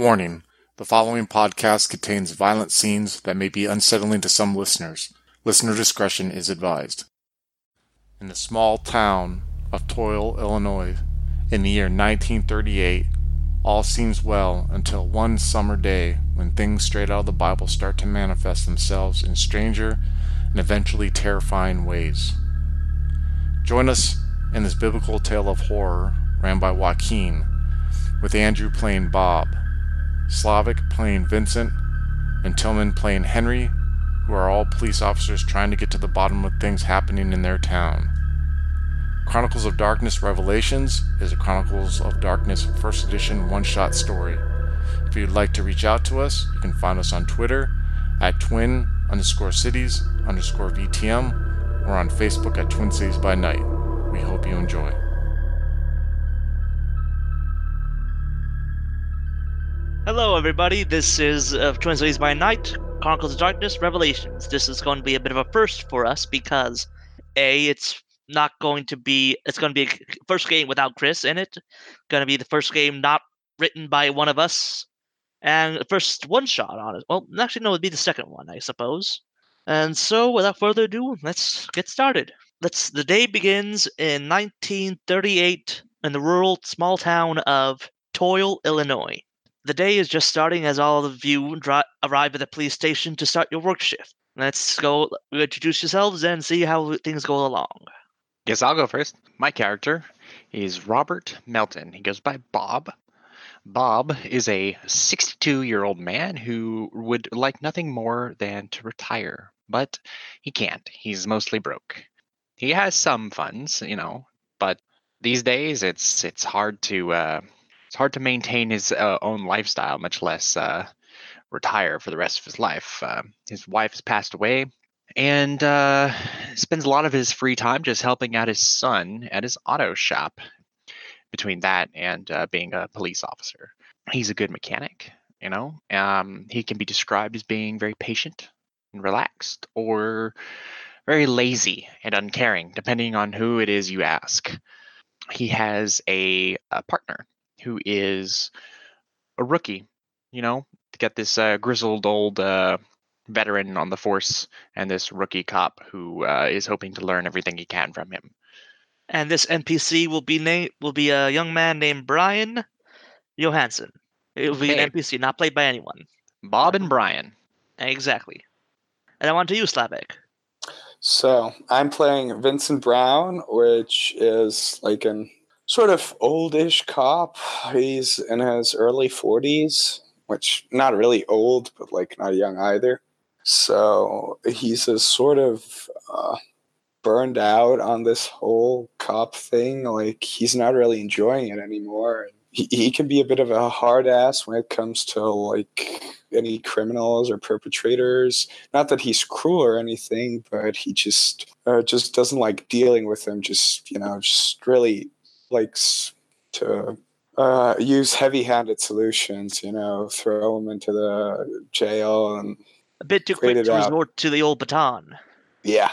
Warning: The following podcast contains violent scenes that may be unsettling to some listeners. Listener discretion is advised. In the small town of Toil, Illinois, in the year 1938, all seems well until one summer day when things straight out of the Bible start to manifest themselves in stranger and eventually terrifying ways. Join us in this biblical tale of horror ran by Joaquin, with Andrew playing Bob, Slavic playing Vincent, and Tillman playing Henry, who are all police officers trying to get to the bottom of things happening in their town. Chronicles of Darkness Revelations is a Chronicles of Darkness first edition one shot story. If you'd like to reach out to us, you can find us on Twitter at twin underscore cities underscore VTM or on Facebook at Twin Cities by Night. We hope you enjoy. Hello, everybody. This is uh, Twin Cities by Night, Chronicles of Darkness, Revelations. This is going to be a bit of a first for us because, A, it's not going to be, it's going to be a first game without Chris in it. Going to be the first game not written by one of us, and the first one shot on it. Well, actually, no, it'd be the second one, I suppose. And so, without further ado, let's get started. Let's. The day begins in 1938 in the rural small town of Toil, Illinois. The day is just starting as all of you dri- arrive at the police station to start your work shift. Let's go introduce yourselves and see how things go along. Guess I'll go first. My character is Robert Melton. He goes by Bob. Bob is a 62 year old man who would like nothing more than to retire, but he can't. He's mostly broke. He has some funds, you know, but these days it's it's hard to uh, it's hard to maintain his uh, own lifestyle, much less uh, retire for the rest of his life. Uh, his wife has passed away, and uh, spends a lot of his free time just helping out his son at his auto shop. Between that and uh, being a police officer, he's a good mechanic. You know, um, he can be described as being very patient and relaxed, or very lazy and uncaring, depending on who it is you ask. He has a, a partner who is a rookie. You know, to get this uh, grizzled old uh, veteran on the force and this rookie cop who uh, is hoping to learn everything he can from him. And this NPC will be named will be a young man named Brian Johansson. It will be Okay. an NPC, not played by anyone. Bob and Brian. Exactly. And I want to use Slavic. So I'm playing Vincent Brown, which is like an sort of oldish cop. He's in his early 40s, which not really old, but like not young either. So he's a sort of uh, burned out on this whole cop thing. Like he's not really enjoying it anymore. He, he can be a bit of a hard ass when it comes to like any criminals or perpetrators not that he's cruel or anything, but he just uh, just doesn't like dealing with them. Just you know, just really likes to uh, use heavy-handed solutions. You know, throw him into the jail, and A bit too Fade quick to out. resort to the old baton. yeah,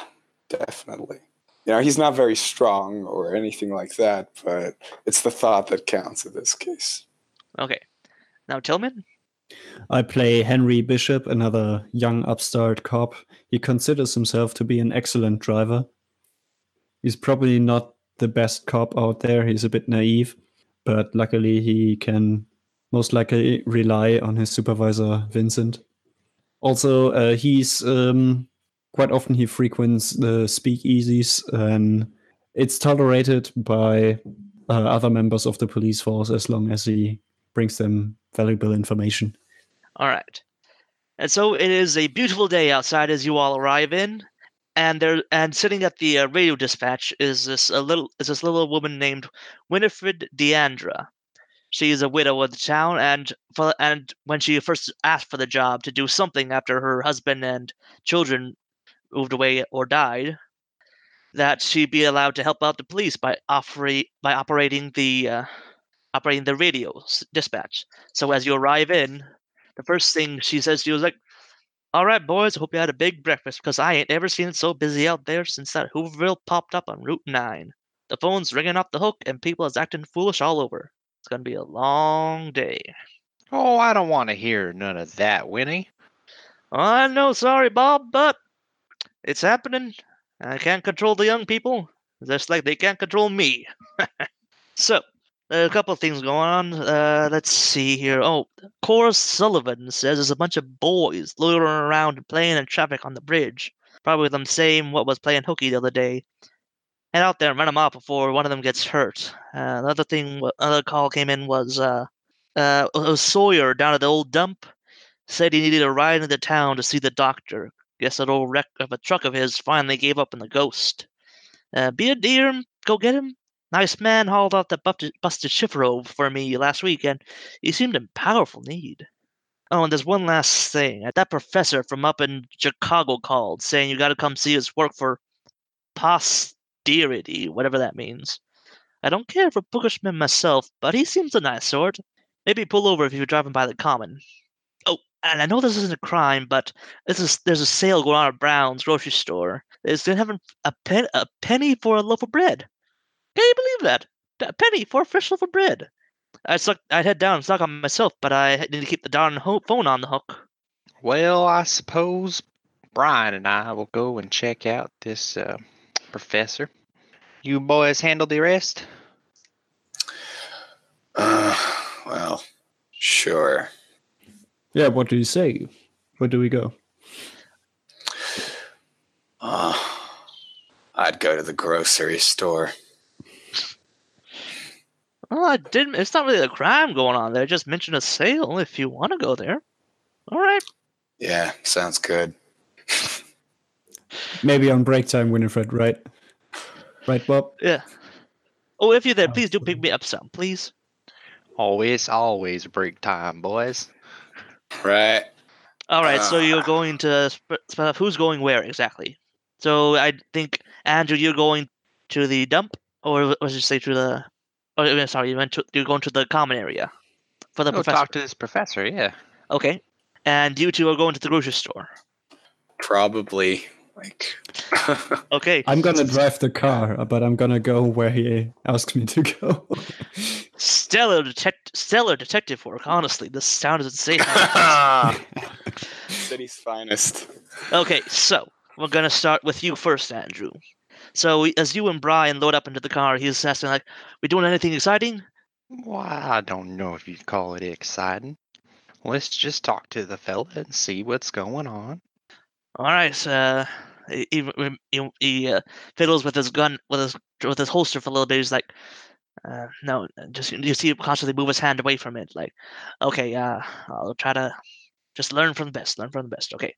definitely. You know, he's not very strong or anything like that, but it's the thought that counts in this case. Okay. Now Tillman? I play Henry Bishop, another young upstart cop. He considers himself to be an excellent driver. He's probably not the best cop out there. He's a bit naive, but luckily he can most likely rely on his supervisor, Vincent. Also, uh, he's um, quite often he frequents the speakeasies, and it's tolerated by uh, other members of the police force as long as he brings them valuable information. All right. And so it is a beautiful day outside as you all arrive in, and there and sitting at the uh, radio dispatch is this a little is this little woman named Winifred Deandra. She is a widow of the town, and for and when she first asked for the job to do something after her husband and children moved away or died, that she be allowed to help out the police by operate by operating the uh, operating the radio dispatch. So as you arrive in, the first thing she says to you is like, "All right, boys, I hope you had a big breakfast because I ain't ever seen it so busy out there since that Hooverville popped up on Route 9. The phone's ringing off the hook and people is acting foolish all over. It's gonna be a long day." Oh, I don't want to hear none of that, Winnie. I know, sorry, Bob, but it's happening. I can't control the young people, just like they can't control me. so, a couple of things going on. Uh, let's see here. Oh, Cora Sullivan says there's a bunch of boys loitering around playing in traffic on the bridge. Probably them same what was playing hooky the other day. Head out there and run them off before one of them gets hurt. Uh, another thing, another call came in was uh, uh, Sawyer down at the old dump said he needed a ride into town to see the doctor. Guess that old wreck of a truck of his finally gave up on the ghost. Uh, be a dear, go get him. Nice man hauled out that busted, shifter for me last week, and he seemed in powerful need. Oh, and there's one last thing. That professor from up in Chicago called, saying you got to come see his work for posterity, whatever that means. I don't care for Bookershman myself, but he seems a nice sort. Maybe pull over if you're driving by the common. Oh, and I know this isn't a crime, but this is, there's a sale going on at Brown's grocery store. It's going to have a, pen, a penny for a loaf of bread. Can you believe that? A penny for a fresh loaf of bread. I suck. I'd head down and suck on myself, but I need to keep the darn ho- phone on the hook. Well, I suppose Brian and I will go and check out this uh, professor. You boys handle the rest? Uh, well, sure. Yeah, what do you say? Where do we go? Uh, I'd go to the grocery store. Well, I didn't. It's not really a crime going on there. Just mention a sale if you want to go there. All right. Yeah, sounds good. Maybe on break time, Winifred, right? Right, Bob? Yeah. Oh, if you're there, Oh, please do pick me up some, please. Always, always break time, boys. Right. All right. so you're Ah. going to sp- spell out who's going where exactly. So I think Andrew, you're going to the dump, or was you say to the? Oh, sorry, you went to. You're going to the common area for the Go professor. talk to this professor, yeah. Okay. And you two are going to the grocery store. Probably like. Okay. I'm gonna drive the car, but I'm gonna go where he asks me to go. Stellar detect, stellar detective work. Honestly, this town is insane. City's finest. Okay, so we're gonna start with you first, Andrew. So as you and Brian load up into the car, he's asking like, "We doing anything exciting?" Why, I don't know if you'd call it exciting. Let's just talk to the fella and see what's going on. All right. Uh, he he, he, he uh, fiddles with his gun with his with his holster for a little bit. He's like, uh, "No, just you see him constantly move his hand away from it. Like, okay, uh, I'll try to just learn from the best. Learn from the best. Okay.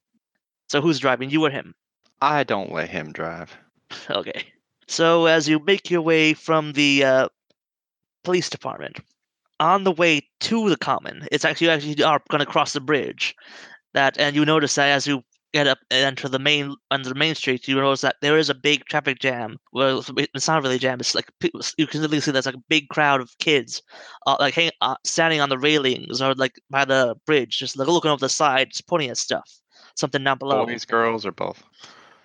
So who's driving? You or him? I don't let him drive. Okay. So as you make your way from the uh, police department, on the way to the common, it's actually you actually are going to cross the bridge. That and you notice that as you get up and enter the main under the main street, you notice that there is a big traffic jam. Well, it's- not really a jam. It's like you can literally see there's like a big crowd of kids, uh, like hang, uh, standing on the railings or like by the bridge, just like looking over the side, just pointing at stuff. Something down below. Boys, girls, or both?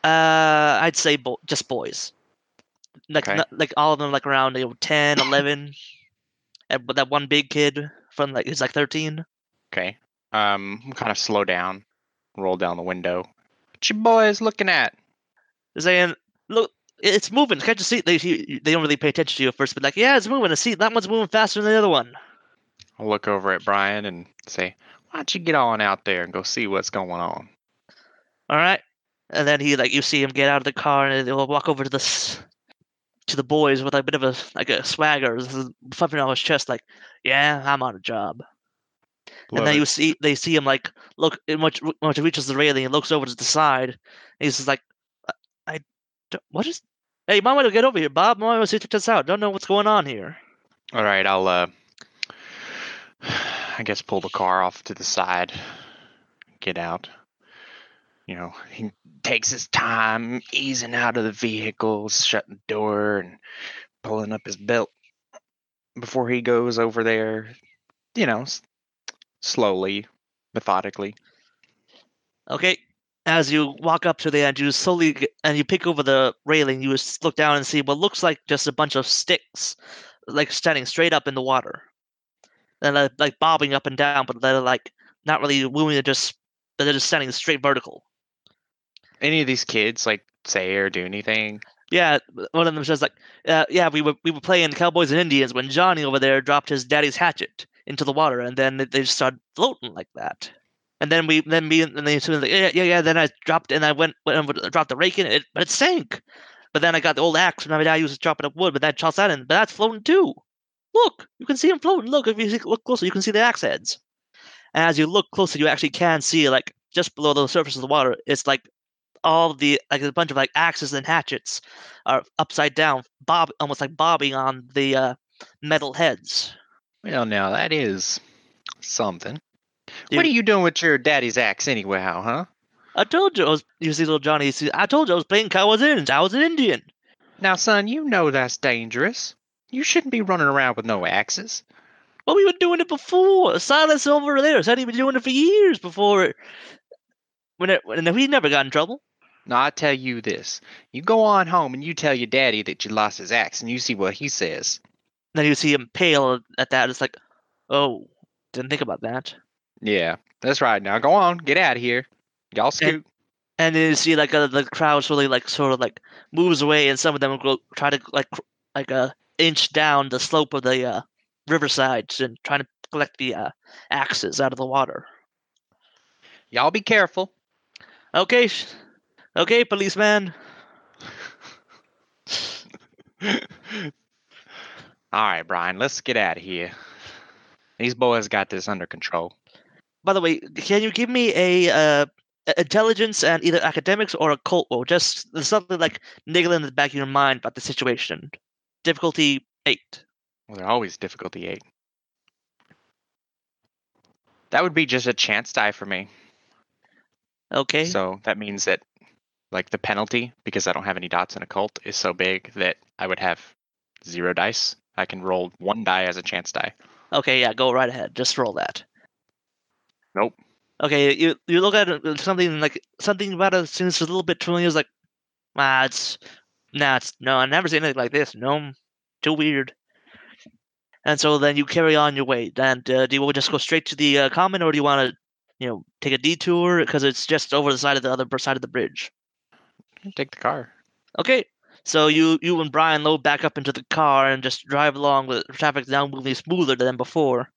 Uh, I'd say bo- just boys. Like Okay. not, like all of them like around you know, 10, 11. and but that one big kid from like he's like 13. Okay. Um, kind of slow down, roll down the window. What you boys looking at? Saying, "Look, it's moving. Can't you see?" They they don't really pay attention to you at first, but like, "Yeah, it's moving. I see that one's moving faster than the other one." I'll look over at Brian and say, "Why don't you get on out there and go see what's going on?" All right, and then he like you see him get out of the car and he'll walk over to the to the boys with a bit of a like a swagger, fluffing on his chest, like, "Yeah, I'm on a job." Love and then it. you see they see him like look much once he reaches the railing and looks over to the side and he's just like I, I don't- what is hey you might want to get over here Bob might want to check this out don't know what's going on here All right, I'll uh, I guess pull the car off to the side, get out. You know, he takes his time easing out of the vehicle, shutting the door, and pulling up his belt before he goes over there. You know, s- slowly, methodically. okay as you walk up to the end you slowly and you pick over the railing you look down and see what looks like just a bunch of sticks like standing straight up in the water and like, like bobbing up and down, but they're like not really moving. They're just they're just standing straight vertical. Any of these kids like say or do anything? Yeah, one of them says like, uh, "Yeah, we were we were playing Cowboys and Indians when Johnny over there dropped his daddy's hatchet into the water, and then they just started floating like that." And then we, then me, and then like, yeah, yeah, yeah. Then I dropped, and I went, went and dropped the rake in it, but it sank. But then I got the old axe, and my dad used to chopping up wood, but that chops that in, but that's floating too. Look, you can see them floating. Look, if you look closer, you can see the axe heads. And as you look closer, you actually can see like just below the surface of the water, it's like all the like a bunch of like axes and hatchets are upside down, bob almost like bobbing on the uh, metal heads. Well, now that is something. Dude. What are you doing with your daddy's axe anyway, huh? I told you I was. You see, little Johnny. See, I told you I was playing Cowboys and Indians. I was an Indian. Now, son, you know that's dangerous. You shouldn't be running around with no axes. Well, we were doing it before. Silas over there said he'd been doing it for years before. When it, when we never got in trouble. Now, I tell you this. You go on home and you tell your daddy that you lost his axe and you see what he says. Then you see him pale at that. It's like, oh, didn't think about that. Yeah, that's right. Now go on, get out of here. Y'all scoot. And then you see like uh, the crowd slowly like sort of like moves away, and some of them go try to like cr- like uh, inch down the slope of the uh, riverside and trying to collect the uh, axes out of the water. Y'all be careful. Okay, okay, policeman. All right, Brian, let's get out of here. These boys got this under control. By the way, can you give me a uh, intelligence and either academics or occult roll? Just something like niggling in the back of your mind about the situation. Difficulty eight. Well, they're always difficulty eight. That would be just a chance die for me. Okay. So that means that, like, the penalty, because I don't have any dots in occult, is so big that I would have zero dice. I can roll one die as a chance die. Okay, yeah, go right ahead. Just roll that. Nope. Okay, you you look at uh, something like something about it seems a little bit familiar. It's like, ah, it's nah, it's no, I've never seen anything like this. No, too weird. And so then you carry on your way. And uh, do you want to just go straight to the uh, common, or do you want to, you know, take a detour because it's just over the side of the other side of the bridge? Take the car. Okay. So you you and Brian load back up into the car and just drive along with traffic now moving smoother than before,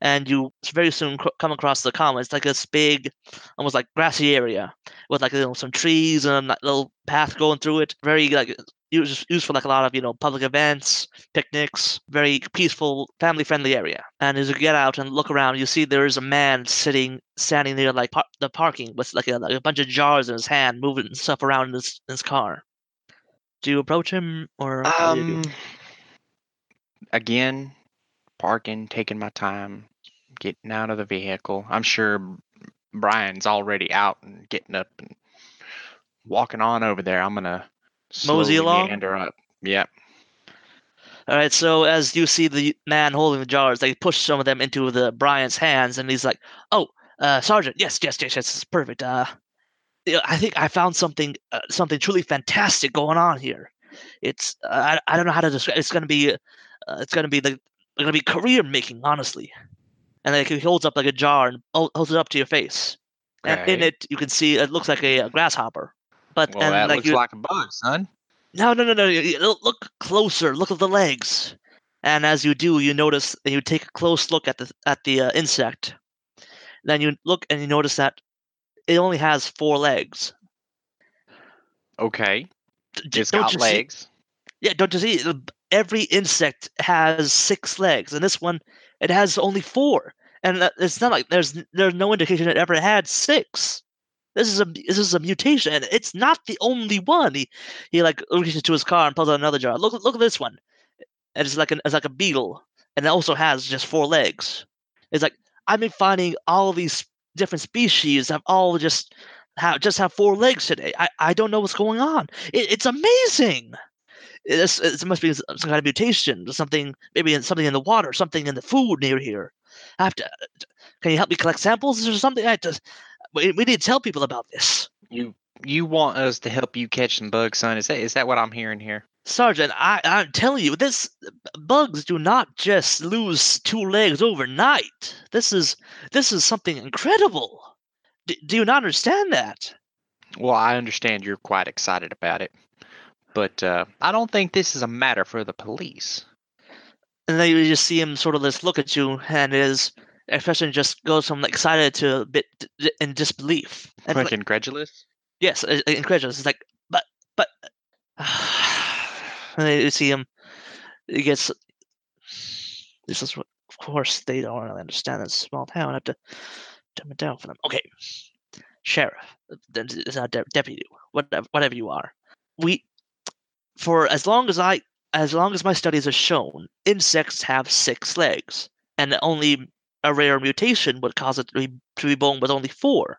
and you very soon cr- come across the common. It's like this big, almost like grassy area with like you know some trees and a little path going through it. Very like used used for like a lot of you know public events, picnics. Very peaceful, family friendly area. And as you get out and look around, you see there is a man sitting standing near like par- the parking with like a, like a bunch of jars in his hand, moving stuff around in his, in his car. Do you approach him or? Um, again, parking, taking my time, getting out of the vehicle. I'm sure Brian's already out and getting up and walking on over there. I'm gonna Mosey along? meander up. Yep. All right, so as you see the man holding the jars, they push some of them into the Brian's hands, and he's like, "Oh, uh, Sergeant, yes, yes, yes, yes, it's perfect. Uh, I think I found something, uh, something truly fantastic going on here. It's, uh, I, I don't know how to describe. It's gonna be, uh, it's gonna be the, gonna be career making, honestly." And like he holds up like a jar and holds it up to your face, and in it you can see it looks like a, uh grasshopper. But Well, and that like looks you, like a bug, son. no, no, no, no. Look closer. Look at the legs. And as you do, you notice and you take a close look at the at the uh, insect. Then you look and you notice that it only has four legs. Okay. D- It's got you see- legs. yeah, don't you see? Every insect has six legs, and this one it has only four. And it's not like there's there's no indication it ever had six. This is a this is a mutation, it's not the only one. He he like reaches to his car and pulls out another jar. Look look at this one. And it's like an it's like a beetle, and it also has just four legs. It's like I've been finding all these different species have all just have just have four legs today. I, I don't know what's going on. It, it's amazing. It's, it must be some kind of mutation, something maybe in, something in the water, something in the food near here. I have to. Can you help me collect samples or something? I just we, we need to tell people about this. You you want us to help you catch some bugs, son? Is that is that what I'm hearing here? Sergeant, I, I'm telling you, this bugs do not just lose two legs overnight. This is this is something incredible. D- do you not understand that? Well, I understand you're quite excited about it, but uh, I don't think this is a matter for the police. And then you just see him sort of just look at you, and his expression just goes from excited to a bit d- in disbelief. And Like like, incredulous? yes, uh, incredulous. It's like, but, but. and you see him. He gets. This is what, of course, they don't really understand this small town. I have to dumb it down for them. Okay, sheriff, uh, then it's not de- deputy, whatever, whatever you are. We, for as long as I, as long as my studies have shown, insects have six legs, and only a rare mutation would cause it to be, to be with only four.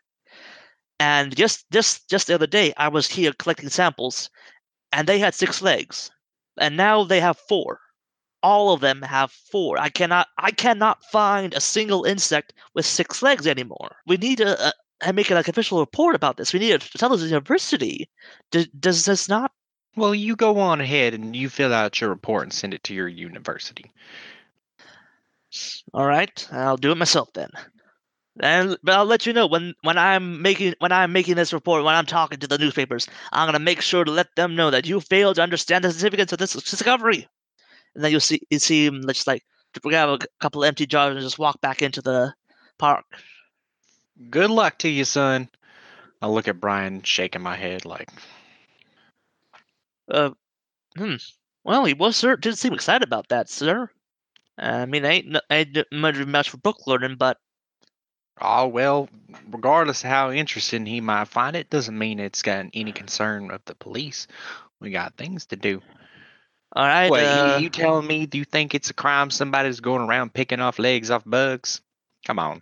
And just just just the other day, I was here collecting samples, and they had six legs, and now they have four. All of them have four. I cannot I cannot find a single insect with six legs anymore. We need to uh, make an official report about this. We need to tell the university. D- does this not? Well, you go on ahead and you fill out your report and send it to your university. All right, I'll do it myself then. And but I'll let you know when when I'm making when I'm making this report when I'm talking to the newspapers. I'm gonna make sure to let them know that you failed to understand the significance of this discovery. And then you'll see you see him just like grab a couple empty jars and just walk back into the park. Good luck to you, son. I look at Brian shaking my head like, Uh, hmm. Well, he was sir didn't seem excited about that, sir. I mean, I ain't I ain't much for book learning, but oh, well, regardless of how interesting he might find it, doesn't mean it's got any concern of the police. We got things to do. all right. What, uh, you, you telling me, do you think it's a crime somebody's going around picking off legs off bugs? Come on,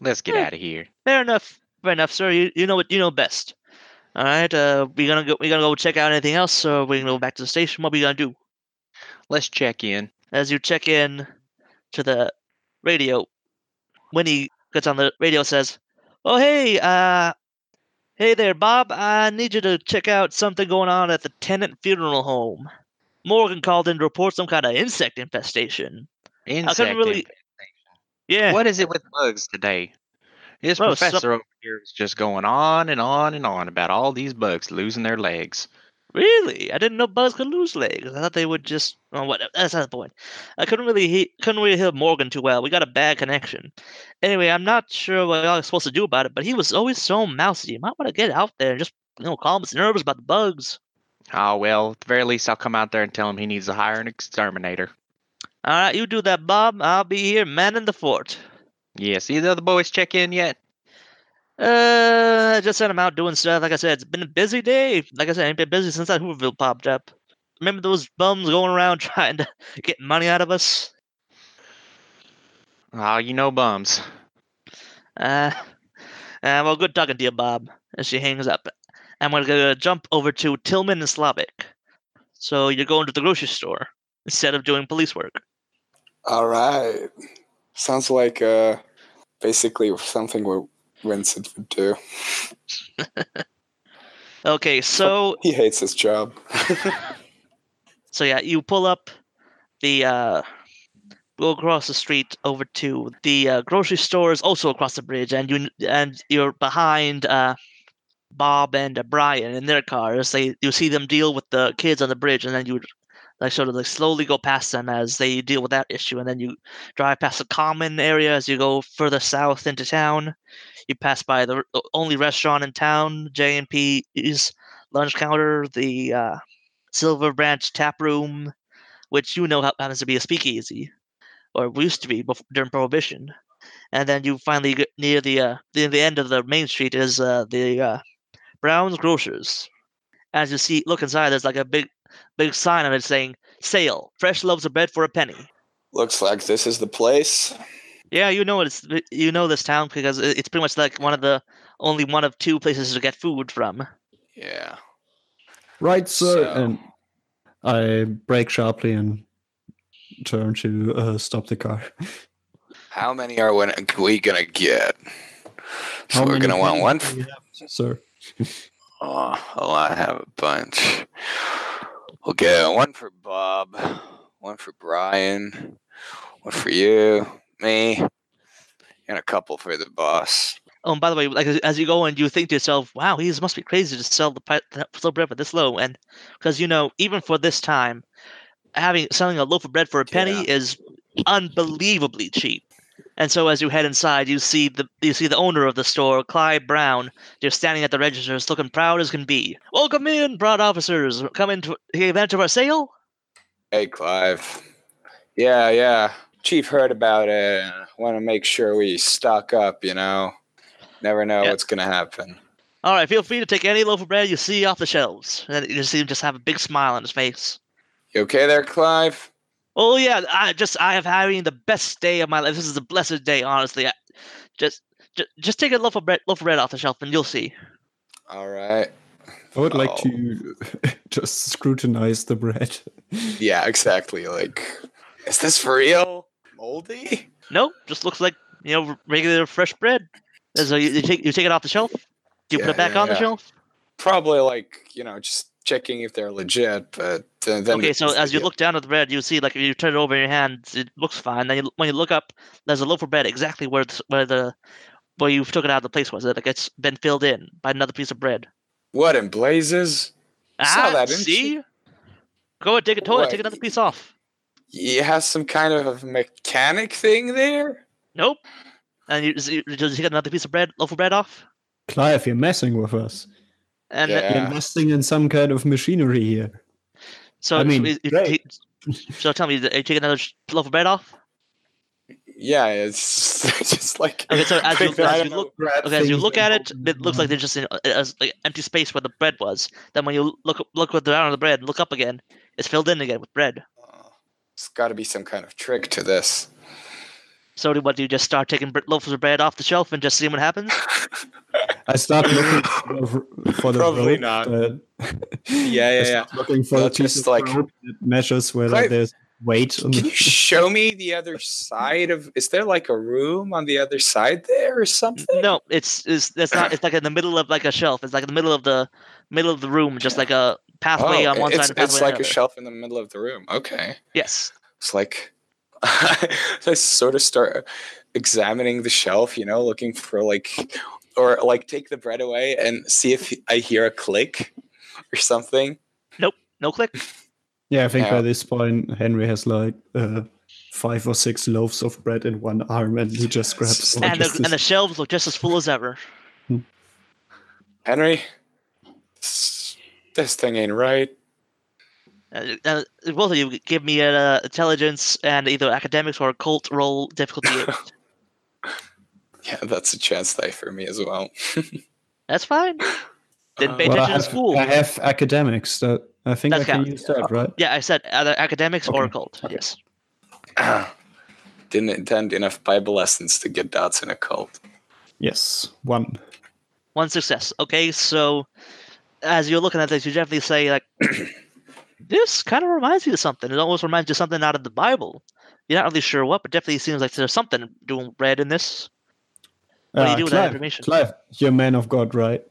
let's get Eh. out of here. Fair enough. Fair enough, sir. You you know what you know best. All right. Uh, we gonna go. We gonna go check out anything else, or we gonna go back to the station? What we gonna do? Let's check in. As you check in to the radio, Winnie gets on the radio says, "Oh hey, uh, hey there, Bob. I need you to check out something going on at the Tennant Funeral Home. Morgan called in to report some kind of insect infestation. Insect. really- inf- Yeah. What is it with bugs today? This some- professor over here is just going on and on and on about all these bugs losing their legs. Really? I didn't know bugs could lose legs. I thought they would just. Oh, what? That's not the point. I couldn't really he- couldn't really hear Morgan too well. We got a bad connection. Anyway, I'm not sure what I was supposed to do about it, but he was always so mousy. You might want to get out there and just you know calm his nerves about the bugs. Oh well, at the very least, I'll come out there and tell him he needs to hire an exterminator. All right, you do that, Bob. I'll be here manning the fort. Yes, either of the boys check in yet? Uh, I just sent him out doing stuff. Like I said, it's been a busy day. Like I said, I ain't been busy since that Hooverville popped up. Remember those bums going around trying to get money out of us? Oh, you know bums. Uh, uh, well, good talking to you, Bob. And she hangs up. I'm gonna go jump over to Tillman and Slavic. So you're going to the grocery store instead of doing police work. All right. Sounds like uh, basically something what Vincent would do. Okay, so He hates his job. so yeah, you pull up the uh, go across the street over to the uh, grocery stores, also across the bridge, and you and you're behind uh, Bob and uh, Brian in their cars. They you see them deal with the kids on the bridge, and then you like sort of like slowly go past them as they deal with that issue, and then you drive past the common area as you go further south into town. You pass by the only restaurant in town, J and P's lunch counter, the uh, Silver Branch Tap Room, which you know hap- happens to be a speakeasy, or used to be bef- during Prohibition. And then you finally get near the uh, near the end of the main street is uh, the uh, Brown's Grocers. As you see, look inside. There's like a big, big sign on it saying "Sale: Fresh loaves of bread for a penny." Looks like this is the place. Yeah, you know it's you know this town because it's pretty much like one of the only one of two places to get food from. Yeah. Right, sir. So- And I brake sharply and turn to uh, stop the car. How many are we, we gonna get? So How we're gonna want one. pennies do you have, sir. Oh, well, I have a bunch. We'll get one for Bob, one for Brian, one for you, me, and a couple for the boss. Oh, and by the way, like as- you go and you think to yourself, "Wow, he must be crazy to sell the sell bread for this low." And because you know, even for this time, having selling a loaf of bread for a penny Yeah. is unbelievably cheap. And so, as you head inside, you see the you see the owner of the store, Clyde Brown, just standing at the registers, looking proud as can be. Welcome in, proud officers. Come in to take advantage of our sale. Hey, Clive. Yeah, yeah. Chief heard about it. Want to make sure we stock up, you know? Never know what's going to happen. All right, feel free to take any loaf of bread you see off the shelves. And you see him just have a big smile on his face. You okay there, Clive? Oh yeah, I just I have having the best day of my life. This is a blessed day, honestly. I, just, just just take a loaf of bread loaf of bread off the shelf and you'll see. All right. I would like Oh. to just scrutinize the bread. Yeah, exactly. Like, is this for real? Moldy? Nope, just looks like you know regular fresh bread. And So you, you take you take it off the shelf. Do you put it back yeah, on the shelf? Probably like, you know, just checking if they're legit, but then. then Okay, so as you look down at the bread, you see like if you turn it over in your hands, it looks fine. Then you, when you look up, there's a loaf of bread exactly where the, where the where you took it out of the place was. It like it's been filled in by another piece of bread. What in blazes? I saw ah, that, didn't see? you? Go and take a toilet, What? take another piece off. You have some kind of mechanic thing there? Nope. And you, you, you just take another piece of bread, loaf of bread off, Clive, you're messing with us. And Yeah. then- You're investing in some kind of machinery here. so I mean, you- you great. so tell me, you take another loaf of bread off. Yeah, it's just like. Okay, so as you, as you don't look, Grab okay, as you look at it, it looks like there's just an as, like empty space where the bread was. Then when you look look with down on the bread, and look up again, it's filled in again with bread. Uh, It's got to be some kind of trick to this. So do what? Do you just start taking loaves of bread off the shelf and just see what happens? I start looking for, for the Probably rope not. that- Yeah, I yeah, Looking for Well, a piece just like- rope measures whether Clive, there's weight. Can you show me the other side of? Is there like a room on the other side there or something? No, it's it's it's not. It's like in the middle of like a shelf. It's like in the middle of the middle of the room, just like a pathway Oh, on one it's, side and it's like the a shelf in the middle of the room. Okay, Yes. it's like I sort of start examining the shelf, you know, looking for like, or like take the bread away and see if I hear a click or something. Nope, no click. yeah, I think Yeah. by this point Henry has like uh, five or six loaves of bread in one arm, and he just grabs. And the, just and the shelves look just as full as ever. Henry, this, this thing ain't right. Uh, uh, both of you give me an uh, intelligence and either academics or occult roll difficulty eight. Yeah, that's a chance die for me as well. That's fine. Didn't pay Uh, Well, I attention in have, school. I have academics. That I think That I can counts. use that, right? Yeah, I said either academics or Okay. occult. Yes. Didn't attend enough Bible lessons to get dots in occult. Yes, one. One success. Okay, so as you're looking at this, you definitely say like, "This kind of reminds you of something. It almost reminds you of something out of the Bible." You're not really sure what, but definitely seems like there's something doing red in this. What do you Uh, do with that Clive, information? Clive, you're a man of God, right?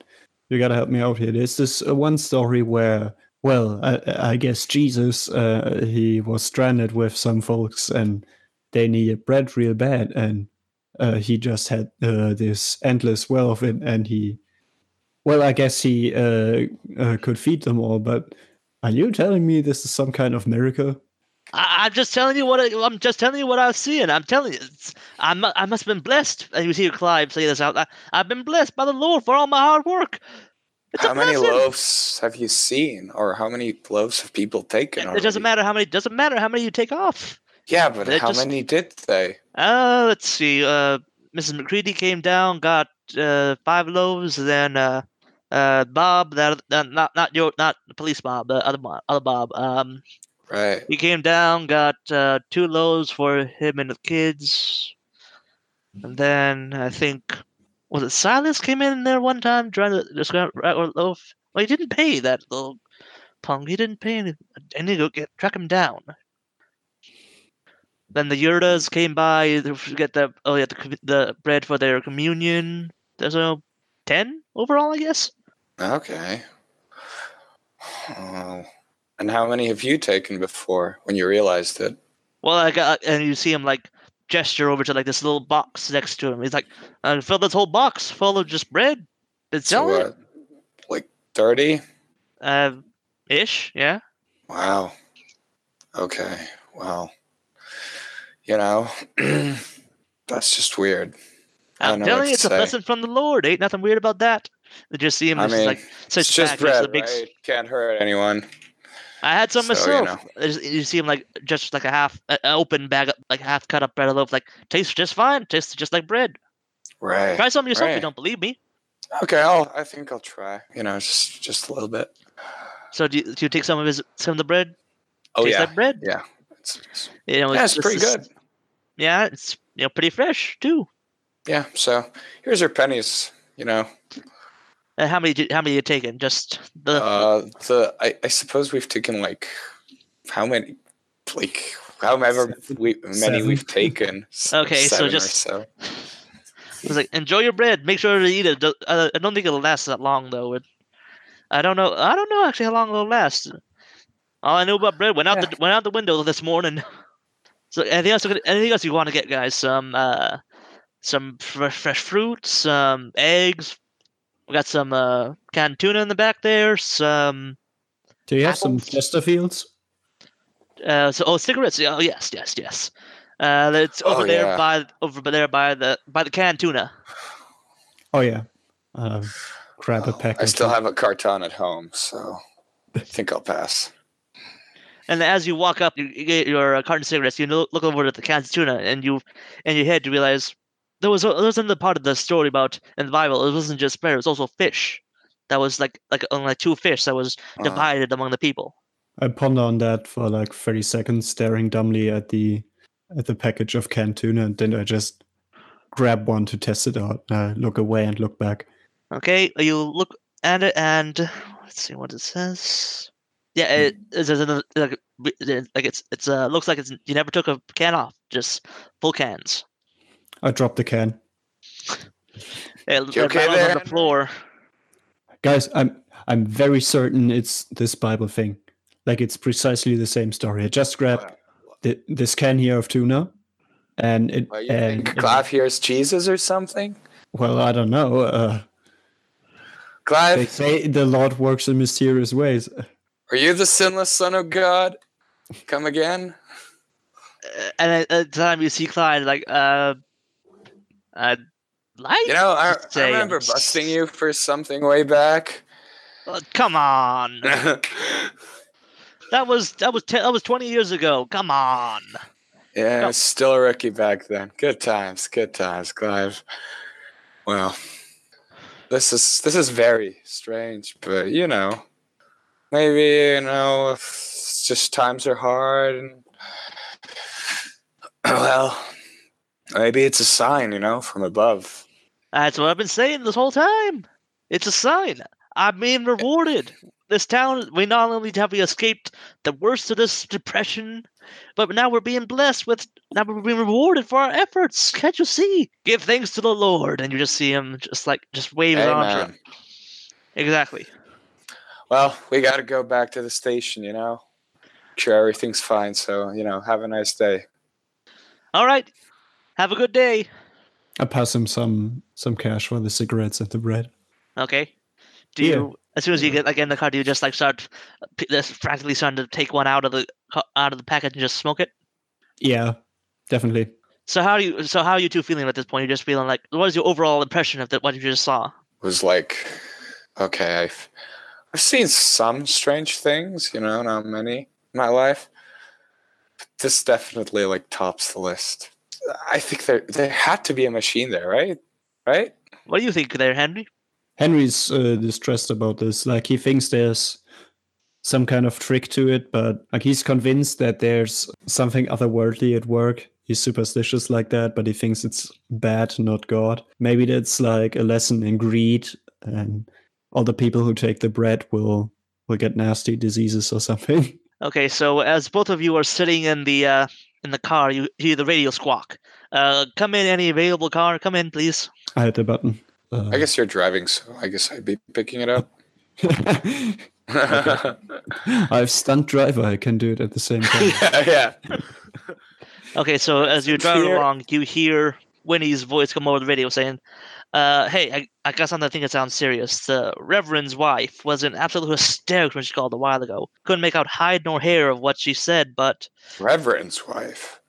You gotta help me out here. There's this uh, one story where, well, I, I guess Jesus, uh, he was stranded with some folks and they needed bread real bad, and uh, he just had uh, this endless well of it, and he, well, I guess he uh, uh, could feed them all. But are you telling me this is some kind of miracle? I, I'm just telling you what I, I'm just telling you what I was seeing. I'm telling you, it's, I, mu- I must have been blessed. And you see Clive say this out. I, I've been blessed by the Lord for all my hard work. It's how many loaves have you seen, or how many loaves have people taken? It, it doesn't matter how many. Doesn't matter how many you take off. Yeah, but It how just- many did they? Uh, let's see. Uh, Mrs. McCready came down, got uh five loaves. Then uh, uh, Bob, that uh, not not your not the police Bob, the other other Bob. Um, Right. he came down, got uh, two loaves for him and the kids. And then I think was it Silas came in there one time trying to just a loaf. Well, he didn't pay that little punk. He didn't pay any. I need to go get track him down. Then the Yurdas came by to get the oh yeah the the bread for their communion. There's a ten overall, I guess. Okay. Oh. And how many have you taken before when you realized it? Well, I got, and you see him like gesture over to like this little box next to him. He's like, "I fill this whole box full of just bread. It's So what? Like 30? uh, ish, yeah." Wow. Okay. Well, you know, that's just weird. I don't I'm telling you, it's a blessing from the Lord. Ain't nothing weird about that. You just see him I mean, like It's just back. next to bread, the big. right? Can't hurt anyone. I had some So, you myself. You, see him like just like a half an open bag, of, like half cut up bread loaf. Like tastes just fine. Tastes just like bread. Right. Try some yourself. if You don't believe me. Okay, I'll. I think I'll try. You know, just just a little bit. So do you, do you take some of his some of the bread? Oh Tastes yeah, like bread. yeah. It's, it's- You know, yeah, it's pretty good. Yeah, it's you know pretty fresh too. Yeah. So here's your pennies. You know, Uh, how many? do- How many you taken? Just the uh, the I, I suppose we've taken like how many, like however we, many Seven. we've taken. S- Okay, so seven or just- so. I was like, enjoy your bread. Make sure to eat it. Do- Uh, I don't think it'll last that long though. It, I don't know. I don't know actually how long it'll last. All I know about bread went out the went out the window this morning. So anything else? Anything else you want to get, guys? Some uh, some fresh fresh fruit, some eggs. We got some uh canned tuna in the back there. Some Do you have some Apples? Chesterfields? uh, so oh cigarettes. Oh yes, yes, yes. Uh, it's over Oh, there yeah. by over there by the by the canned tuna. Oh yeah. Uh, grab a Oh, pack. I still two. have a carton at home, so I think I'll pass. And as you walk up, you, you get your uh, carton of cigarettes. You look over at the cans of tuna, and you, in your head, you realize there was a, there was another part of the story about in the Bible. It wasn't just bread; it was also fish. That was like like only like two fish that was Uh, divided among the people. I ponder on that for like 30 seconds, staring dumbly at the at the package of canned tuna, and then I just grab one to test it out. I look away and look back. Okay, you look at it, and let's see what it says. Yeah, it it says another- like like it's it's uh looks like it's you never took a can off, just full cans. I dropped the can. It, You it okay there, on the floor. Guys, I'm I'm very certain it's this Bible thing. Like it's precisely the same story. I just grabbed the, this can here of tuna, and it Well, and think it- Clive here's Jesus or something? well, I don't know. Uh, they Clive, say the Lord works in mysterious ways. are you the sinless Son of God? Come again? Uh, and at, at the time you see Clyde like uh uh like You know, I, I remember busting you for something way back. Uh, come on that was that was te- that was 20 years ago come on yeah, I No. was still a rookie back then. Good times, good times, Clive. Well, this is this is very strange, but you know, maybe you know, if it's just times are hard, and well, maybe it's a sign, you know, from above. that's what i've been saying this whole time. It's a sign. I'm being rewarded. This town we not only have we escaped the worst of this depression but now we're being blessed with now we're being rewarded for our efforts. Can't you see? Give thanks to the lord. And you just see him just like just arms around exactly. Well, we got to go back to the station, you know. Sure everything's fine. So, you know, have a nice day. all right have a good day I pass him some some cash for the cigarettes and the bread. Okay. Do Yeah. you, as soon as you get like in the car, do you just like start just practically starting to take one out of the ca- out of the package and just smoke it? Yeah, definitely. So how do you? So how are you two feeling at this point? You're just feeling like, what is your overall impression of the, what you just saw? It was like, okay, I've I've seen some strange things, you know, not many in my life. But this definitely like tops the list. I think there there had to be a machine there, right? Right? What do you think there, Henry? Henry's uh, distressed about this. Like he thinks there's some kind of trick to it, but like he's convinced that there's something otherworldly at work. He's superstitious like that, but he thinks it's bad, not God. Maybe that's like a lesson in greed, and all the people who take the bread will will get nasty diseases or something. Okay, so as both of you are sitting in the uh, in the car, you hear the radio squawk. Uh, come in, any available car? Come in, please. I hit the button. Uh, I guess you're driving, so I guess I'd be picking it up. yeah, I have stunt driver. I can do it at the same time. yeah. yeah. Okay, so as you're driving along, you hear Winnie's voice come over the radio saying, uh, hey, I, I got something I think it sounds serious. The Reverend's wife was in absolute hysterics when she called a while ago. Couldn't make out hide nor hair of what she said, but Reverend's wife.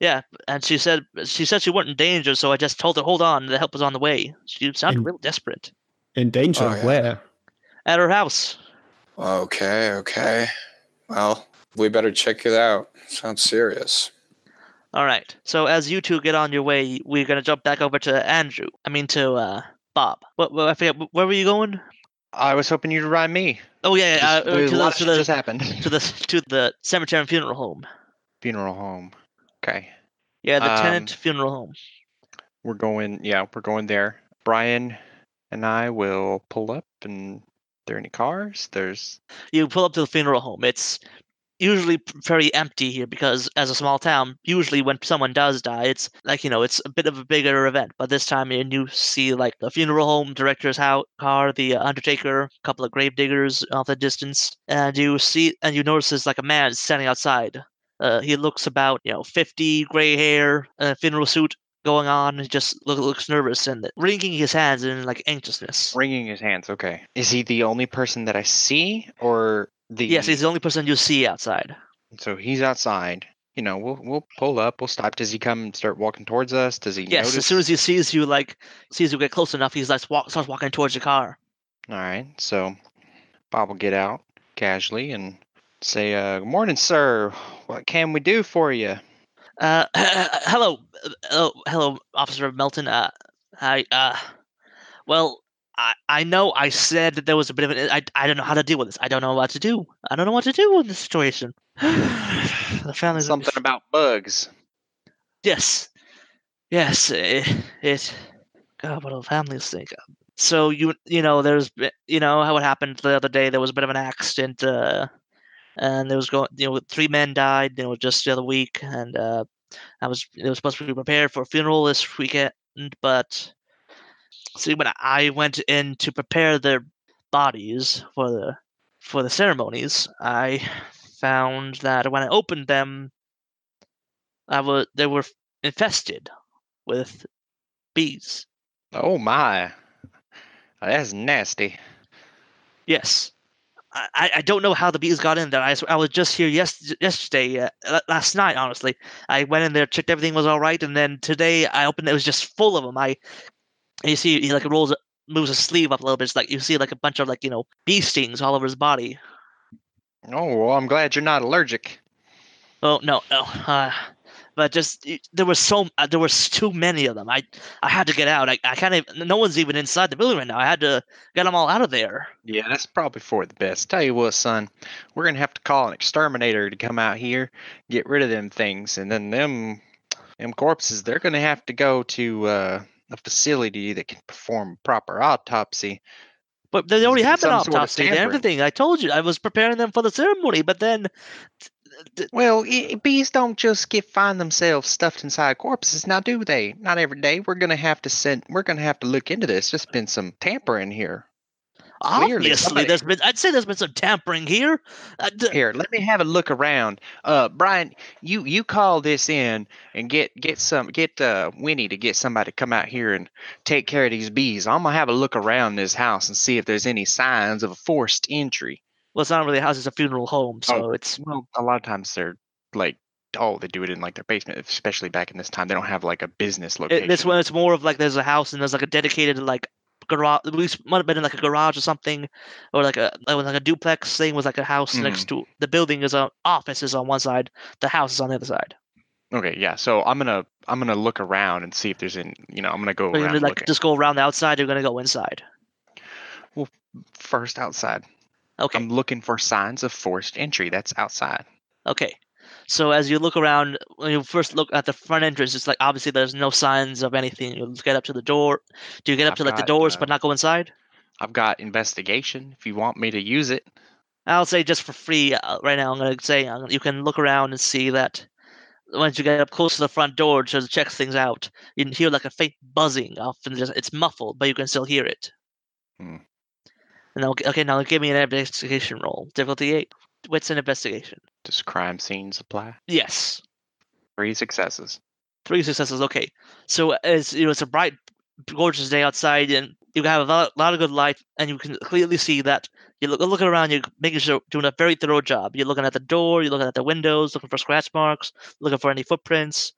yeah, and she said she said she wasn't in danger, so I just told her, hold on, the help was on the way. She sounded In- real desperate. In danger? Oh, yeah. Where? At her house. Okay, okay. Well, we better check it out. Sounds serious. All right. So as you two get on your way, we're gonna jump back over to Andrew. I mean to uh, Bob. What? what I forget. Where were you going? I was hoping you'd ride me. Oh yeah, yeah, Just- uh, to the to the just happened. to the to the cemetery and funeral home. Funeral home. Okay. Yeah, the Um, tenant funeral home. We're going yeah, we're going there. Brian and I will pull up and there any cars? There's You pull up to the funeral home. It's usually very empty here because, as a small town, usually when someone does die, it's like you know, it's a bit of a bigger event. But this time, and you see like the funeral home director's house car, the uh, undertaker, a couple of grave diggers off the distance, and you see and you notice there's like a man standing outside. Uh, he looks about you know 50, gray hair, uh, funeral suit going on. He just look, looks nervous and wringing his hands in like anxiousness. wringing his hands. Okay. Is he the only person that I see or the Yes, he's the only person you see outside. So he's outside. You know, we'll we'll pull up, we'll stop. Does he come and start walking towards us? Does he Yes, notice? as soon as he sees you, like sees you get close enough, he's like walk, starts walking towards the car. All right. So Bob will get out casually and say, uh, "Good morning, sir. What can we do for you?" Uh, hello, uh, oh, hello, Officer Melton. Uh, I uh, well, I I know I said that there was a bit of an I I don't know how to deal with this. I don't know what to do. I don't know what to do in this situation. the family's Something about bugs. Yes, yes. It, it God, what do families think? So you you know, there's you know how it happened the other day. There was a bit of an accident, uh, and there was going you know three men died. You know, just the other week, and uh, I was it was supposed to be prepared for a funeral this weekend, but see when I went in to prepare their bodies for the for the ceremonies, I found that when I opened them, I was they were infested with bees. Oh my, that's nasty. Yes. I, I- don't know how the bees got in there. I, I was just here yes, yesterday, uh, last night, honestly. I went in there, checked everything was all right, and then today I opened it, it was just full of them. I, you see, he like rolls, moves his sleeve up a little bit. It's like you see like a bunch of like, you know, bee stings all over his body. Oh well, I'm glad you're not allergic. Oh, no, no. Uh, but just, there was so, uh, there was too many of them. I, I had to get out. I, I can't even, no one's even inside the building right now. I had to get them all out of there. Yeah, that's probably for the best. Tell you what, son, we're gonna have to call an exterminator to come out here, get rid of them things, and then them, them corpses, they're gonna have to go to uh, a facility that can perform proper autopsy. But they already have an some sort of autopsy and everything. I told you I was preparing them for the ceremony, but then Well, bees don't just get find themselves stuffed inside corpses, now do they? Not every day. We're gonna have to send. We're gonna have to look into this. There's been some tampering here. Obviously there's been I'd say there's been some tampering here. Uh, d- Here, let me have a look around. Uh, Brian, you you call this in and get get some get uh Winnie to get somebody to come out here and take care of these bees. I'm gonna have a look around this house and see if there's any signs of a forced entry. well, it's not really a house; it's a funeral home, so it's Well, a lot of times they're like, oh, they do it in like their basement, especially back in this time. They don't have like a business location. it, this one. It's more of like there's a house and there's like a dedicated like garage. At least might have been in like a garage or something, or like a like like a duplex thing with like a house next mm-hmm. to the building is a office is on one side, the house is on the other side. Okay, yeah. So I'm gonna I'm gonna look around and see if there's any. You know, I'm gonna go So you're around gonna like looking. just go around the outside. You're gonna go inside. Well, first outside. Okay. I'm looking for signs of forced entry. That's outside. Okay. So as you look around, when you first look at the front entrance, it's like obviously there's no signs of anything. You get up to the door. Do you get up I've to like the doors uh, but not go inside? I've got investigation. If you want me to use it, I'll say just for free uh, right now. I'm gonna say uh, you can look around and see that once you get up close to the front door to check things out, you can hear like a faint buzzing Often just, it's muffled, but you can still hear it. Hmm. And okay, okay, now give me an investigation roll. Difficulty eight. What's an investigation? Does crime scenes apply? Yes. Three successes. Three successes. Okay. So as you know, it's a bright, gorgeous day outside, and you have a lot, lot of good light, and you can clearly see that you look looking around. You're making sure doing a very thorough job. You're looking at the door. You're looking at the windows, looking for scratch marks, looking for any footprints,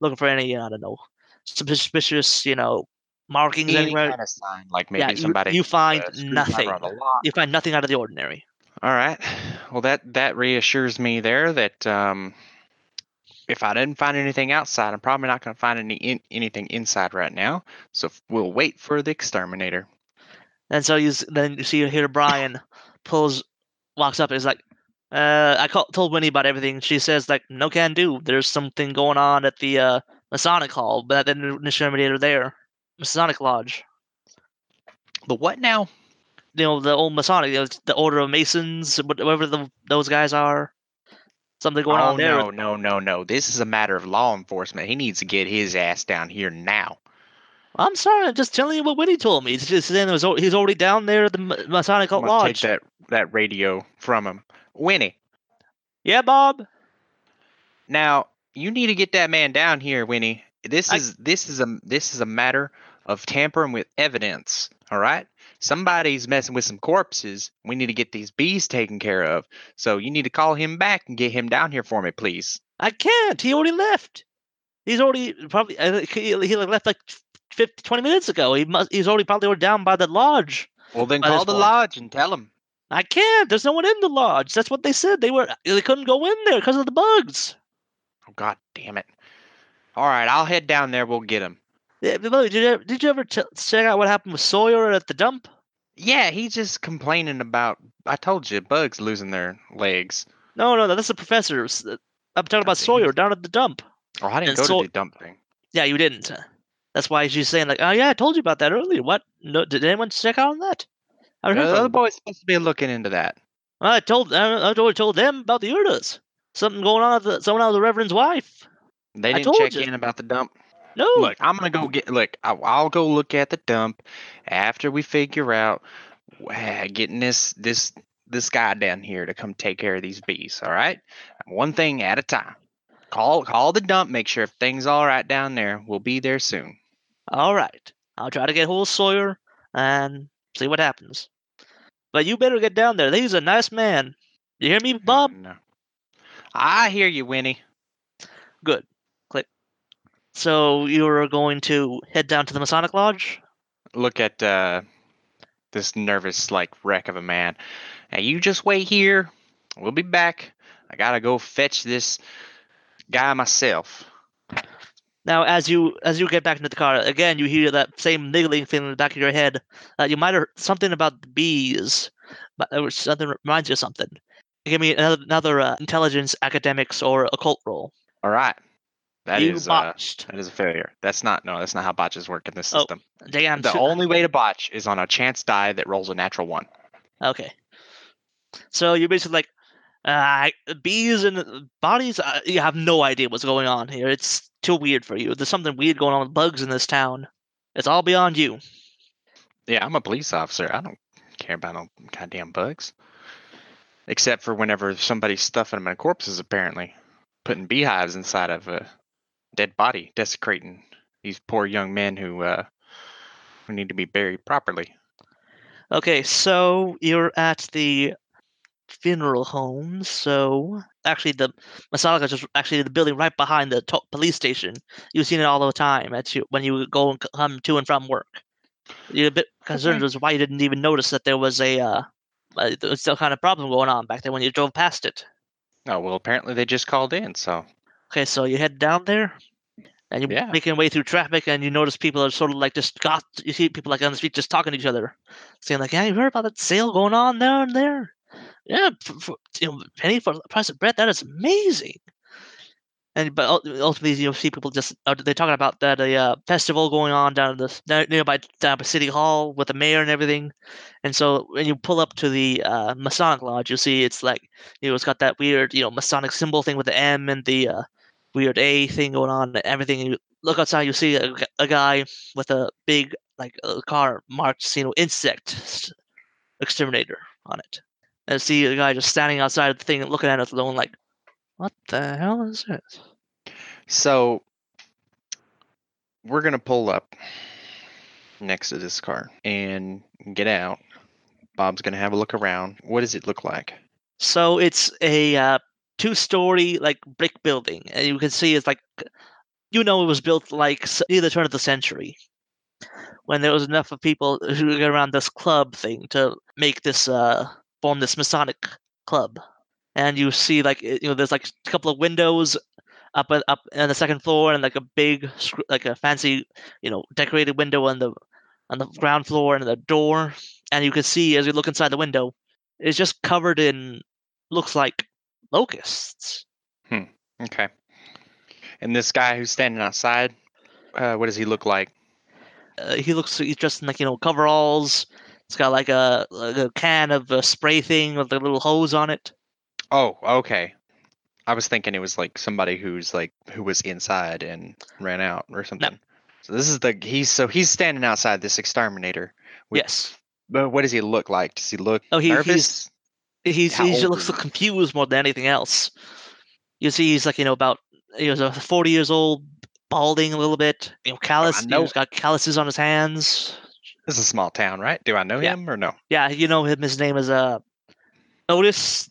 looking for any I don't know suspicious you know markings Any anywhere. kind of sign, like maybe Yeah, you- somebody. you find uh, nothing. on the lock. You find nothing out of the ordinary. All right. Well, that that reassures me there that um, if I didn't find anything outside, I'm probably not going to find any in, anything inside right now. So we'll wait for the exterminator. And so you then you see here Brian pulls walks up is like, uh, I call, told Winnie about everything. She says like, no can do. There's something going on at the uh, Masonic Hall, but at the Exterminator there, Masonic Lodge. The what now? You know the old Masonic, you know, the Order of Masons, whatever the, those guys are. Something going oh on there. no, no, no, no! This is a matter of law enforcement. He needs to get his ass down here now. I'm sorry, I'm just telling you what Winnie told me. He's just saying was, he's already down there at the Masonic Lodge. take that that radio from him. Winnie, Yeah, Bob. now you need to get that man down here, Winnie. This I- is this is a this is a matter of tampering with evidence. All right, somebody's messing with some corpses. We need to get these bees taken care of. So you need to call him back and get him down here for me, please. I can't. He already left. He's already probably uh, he, he left like 50, 20 minutes ago. He must. He's already probably down by the lodge. Well, then call the point. lodge and tell him. I can't. There's no one in the lodge. That's what they said. They were. They couldn't go in there because of the bugs. Oh God damn it! All right, I'll head down there. We'll get him. Yeah, Did you ever, did you ever ch- check out what happened with Sawyer at the dump? Yeah, he's just complaining about. I told you, bugs losing their legs. No, no, no. That's the professors. I'm talking about Sawyer down at the dump. Oh, I didn't And go to the dump thing. Yeah, you didn't. That's why she's saying like, oh yeah, I told you about that earlier. What? No, did anyone check out on that? I Uh, heard the other boy's supposed to be looking into that. I told I I told them about the Urdas. Something going on with the, someone else, the Reverend's wife. They didn't told check you. in about the dump. No, Look, I'm gonna go get. Look, I- I'll go look at the dump after we figure out uh, getting this this this guy down here to come take care of these bees. All right, one thing at a time. Call call the dump. Make sure everything's all right down there. We'll be there soon. all right. I'll try to get hold of Sawyer and see what happens. But you better get down there. He's a nice man. You hear me, Bob? No. I hear you, Winnie. Good. So you're going to head down to the Masonic Lodge? Look at uh, this nervous like wreck of a man. Now you just wait here. We'll be back. I gotta go fetch this guy myself. Now, as you as you get back into the car again, you hear that same niggling feeling in the back of your head. Uh, you might have something about the bees, but was something reminds you of something. Give me another, another uh, intelligence, academics, or occult roll. All right. That you is uh, that is a failure. That's not no. That's not how botches work in this Oh, system. Damn. the only way to botch is on a chance die that rolls a natural one. Okay. So you're basically like, uh, bees and uh, bodies. Uh, you have no idea what's going on here. It's too weird for you. There's something weird going on with bugs in this town. It's all beyond you. Yeah, I'm a police officer. I don't care about no goddamn bugs. Except for whenever somebody's stuffing them in corpses, apparently. Putting beehives inside of a dead body, desecrating these poor young men who uh who need to be buried properly. Okay, so you're at the funeral home. So actually, the Masonic is just actually the building right behind the to- police station. You've seen it all the time at you when you go and come to and from work. You're a bit concerned Okay. as to why you didn't even notice that there was a uh, uh, there was still kind of problem going on back there when you drove past it. Oh well apparently they just called in, so Okay, so you head down there, and you're Yeah. making your way through traffic, and you notice people are sort of like just got. You see people like on the street just talking to each other, saying like, "Yeah, you heard about that sale going on there and there? Yeah, for, for, you know, penny for the price of bread. That is amazing." And but ultimately, you see people just uh, they're talking about that a uh, festival going on down in the down nearby down by City Hall with the mayor and everything. And so when you pull up to the uh, Masonic Lodge, you see it's like you know it's got that weird you know Masonic symbol thing with the M and the uh, weird A thing going on and everything. And you look outside, you see a guy with a big like a car marked, you know, insect, exterminator on it. And see a guy just standing outside of the thing and looking at us alone like, what the hell is this? So we're gonna pull up next to this car and get out. Bob's gonna have a look around. What does it look like? So it's a uh, two-story like brick building, and you can see it's like, you know, it was built like near the turn of the century, when there was enough of people who get around this club thing to make this uh form this Masonic club. And you see like you know, there's like a couple of windows up at, up on the second floor, and like a big like a fancy you know decorated window on the on the ground floor and the door. And you can see as you look inside the window, it's just covered in looks like locusts. Hmm. Okay. And this guy who's standing outside, uh, what does he look like? Uh, he looks he's dressed in like you know coveralls. It's got like a like a can of a spray thing with a little hose on it. Oh, okay. I was thinking it was like somebody who's like who was inside and ran out or something. So this is the he's so he's standing outside this exterminator. With- yes, But what does he look like? Does he look Oh, he- he's- nervous? He's How he just looks he? confused more than anything else. You see, he's like you know about he was a forty years old, balding a little bit. You know, callous. know- He's got calluses on his hands. This is a small town, right? Do I know Yeah. him or no? Yeah, you know him. His name is uh Otis.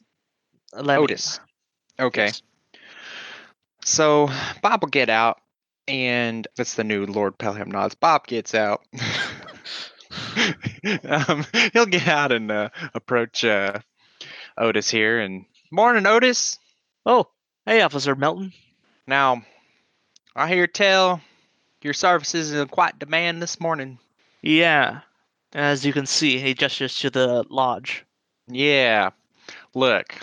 Otis. Okay. Yes. So Bob will get out, and that's the new Lord Pelham nods. Bob gets out. um, he'll get out and uh, approach uh, Otis here. And morning, Otis. Oh, hey, Officer Melton. Now, I hear tell your services in quite demand this morning. Yeah, as you can see, he gestures to the lodge. Yeah. Look,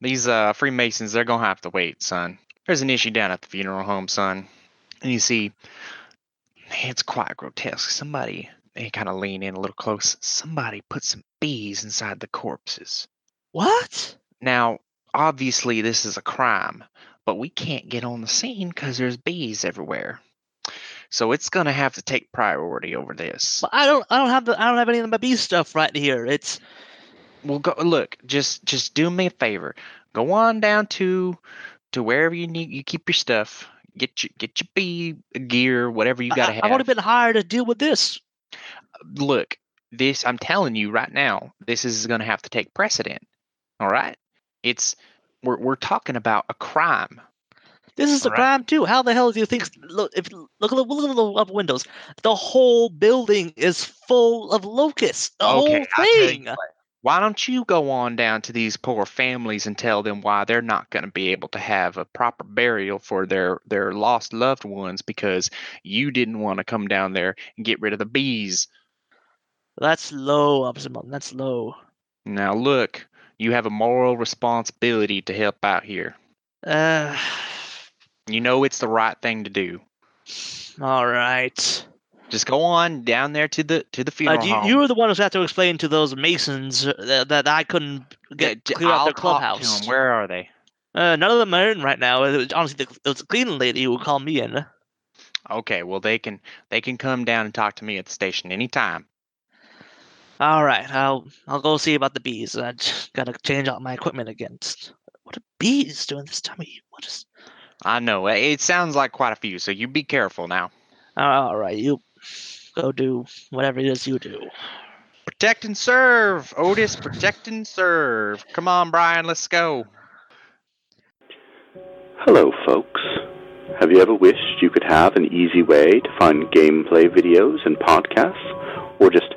these uh, Freemasons, they're gonna have to wait, son. There's an issue down at the funeral home, son. And you see, it's quite grotesque. Somebody, they kind of lean in a little close. Somebody put some bees inside the corpses. What? Now, obviously, this is a crime, but we can't get on the scene because there's bees everywhere. So it's gonna have to take priority over this. But I don't. I don't have the. I don't have any of my bee stuff right here. It's Well, go look. Just just do me a favor. Go on down to to wherever you need. You keep your stuff. Get your get your bee gear, whatever you gotta I, have. I've already been hired to deal with this. Look, this I'm telling you right now. This is gonna have to take precedent. All right. It's we're we're talking about a crime. This is a Alright. crime too. How the hell do you think? Look, if look, look, look at the upper windows. The whole building is full of locusts. The Okay, whole thing. Why don't you go on down to these poor families and tell them why they're not going to be able to have a proper burial for their their lost loved ones because you didn't want to come down there and get rid of the bees. That's low, Melton. That's low. Now look, you have a moral responsibility to help out here. Uh, You know it's the right thing to do. all right. Just go on down there to the to the Uh, funeral you, home. you were the one who's have to explain to those masons uh, that, that I couldn't get Yeah, clear out I'll their talk to clubhouse. Where are they? Uh, none of them are in right now. It was, honestly, the, it was the cleaning lady who called me in. Okay, well they can they can come down and talk to me at the station anytime. All right, I'll I'll go see about the bees. I gotta change out my equipment again. What are bees doing this time of year? What is? I know it it sounds like quite a few, so you be careful now. All right, you go do whatever it is you do. Protect and serve, Otis. Protect and serve. Come on, Brian. Let's go. Hello, folks. Have you ever wished you could have an easy way to find gameplay videos and podcasts, or just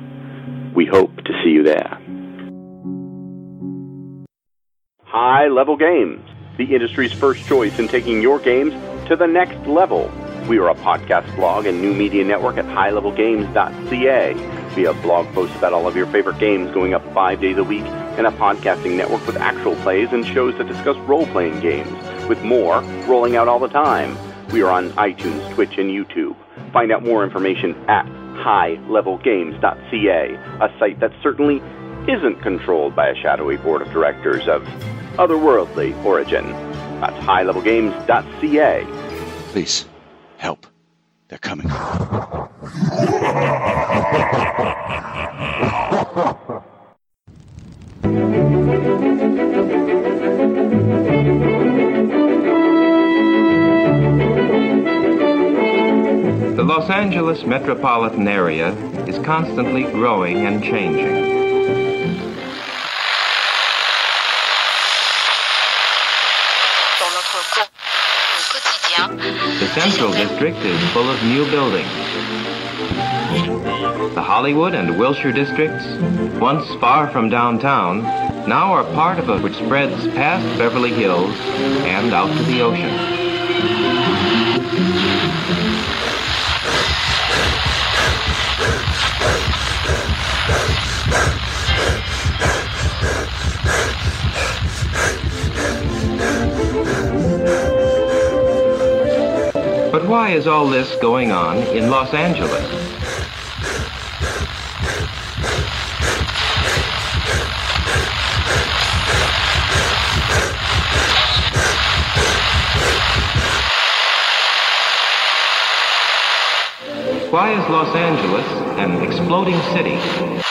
We hope to see you there. High Level Games, the industry's first choice in taking your games to the next level. We are a podcast blog and new media network at highlevelgames.ca. We have blog posts about all of your favorite games going up five days a week, and a podcasting network with actual plays and shows that discuss role playing games, with more rolling out all the time. We are on iTunes, Twitch, and YouTube. Find out more information at highlevelgames.ca, a site that certainly isn't controlled by a shadowy board of directors of otherworldly origin. That's highlevelgames.ca. Please, help. They're coming. Los Angeles metropolitan area is constantly growing and changing. The Central District is full of new buildings. The Hollywood and Wilshire districts, once far from downtown, now are part of it which spreads past Beverly Hills and out to the ocean. But why is all this going on in Los Angeles? Why is Los Angeles an exploding city?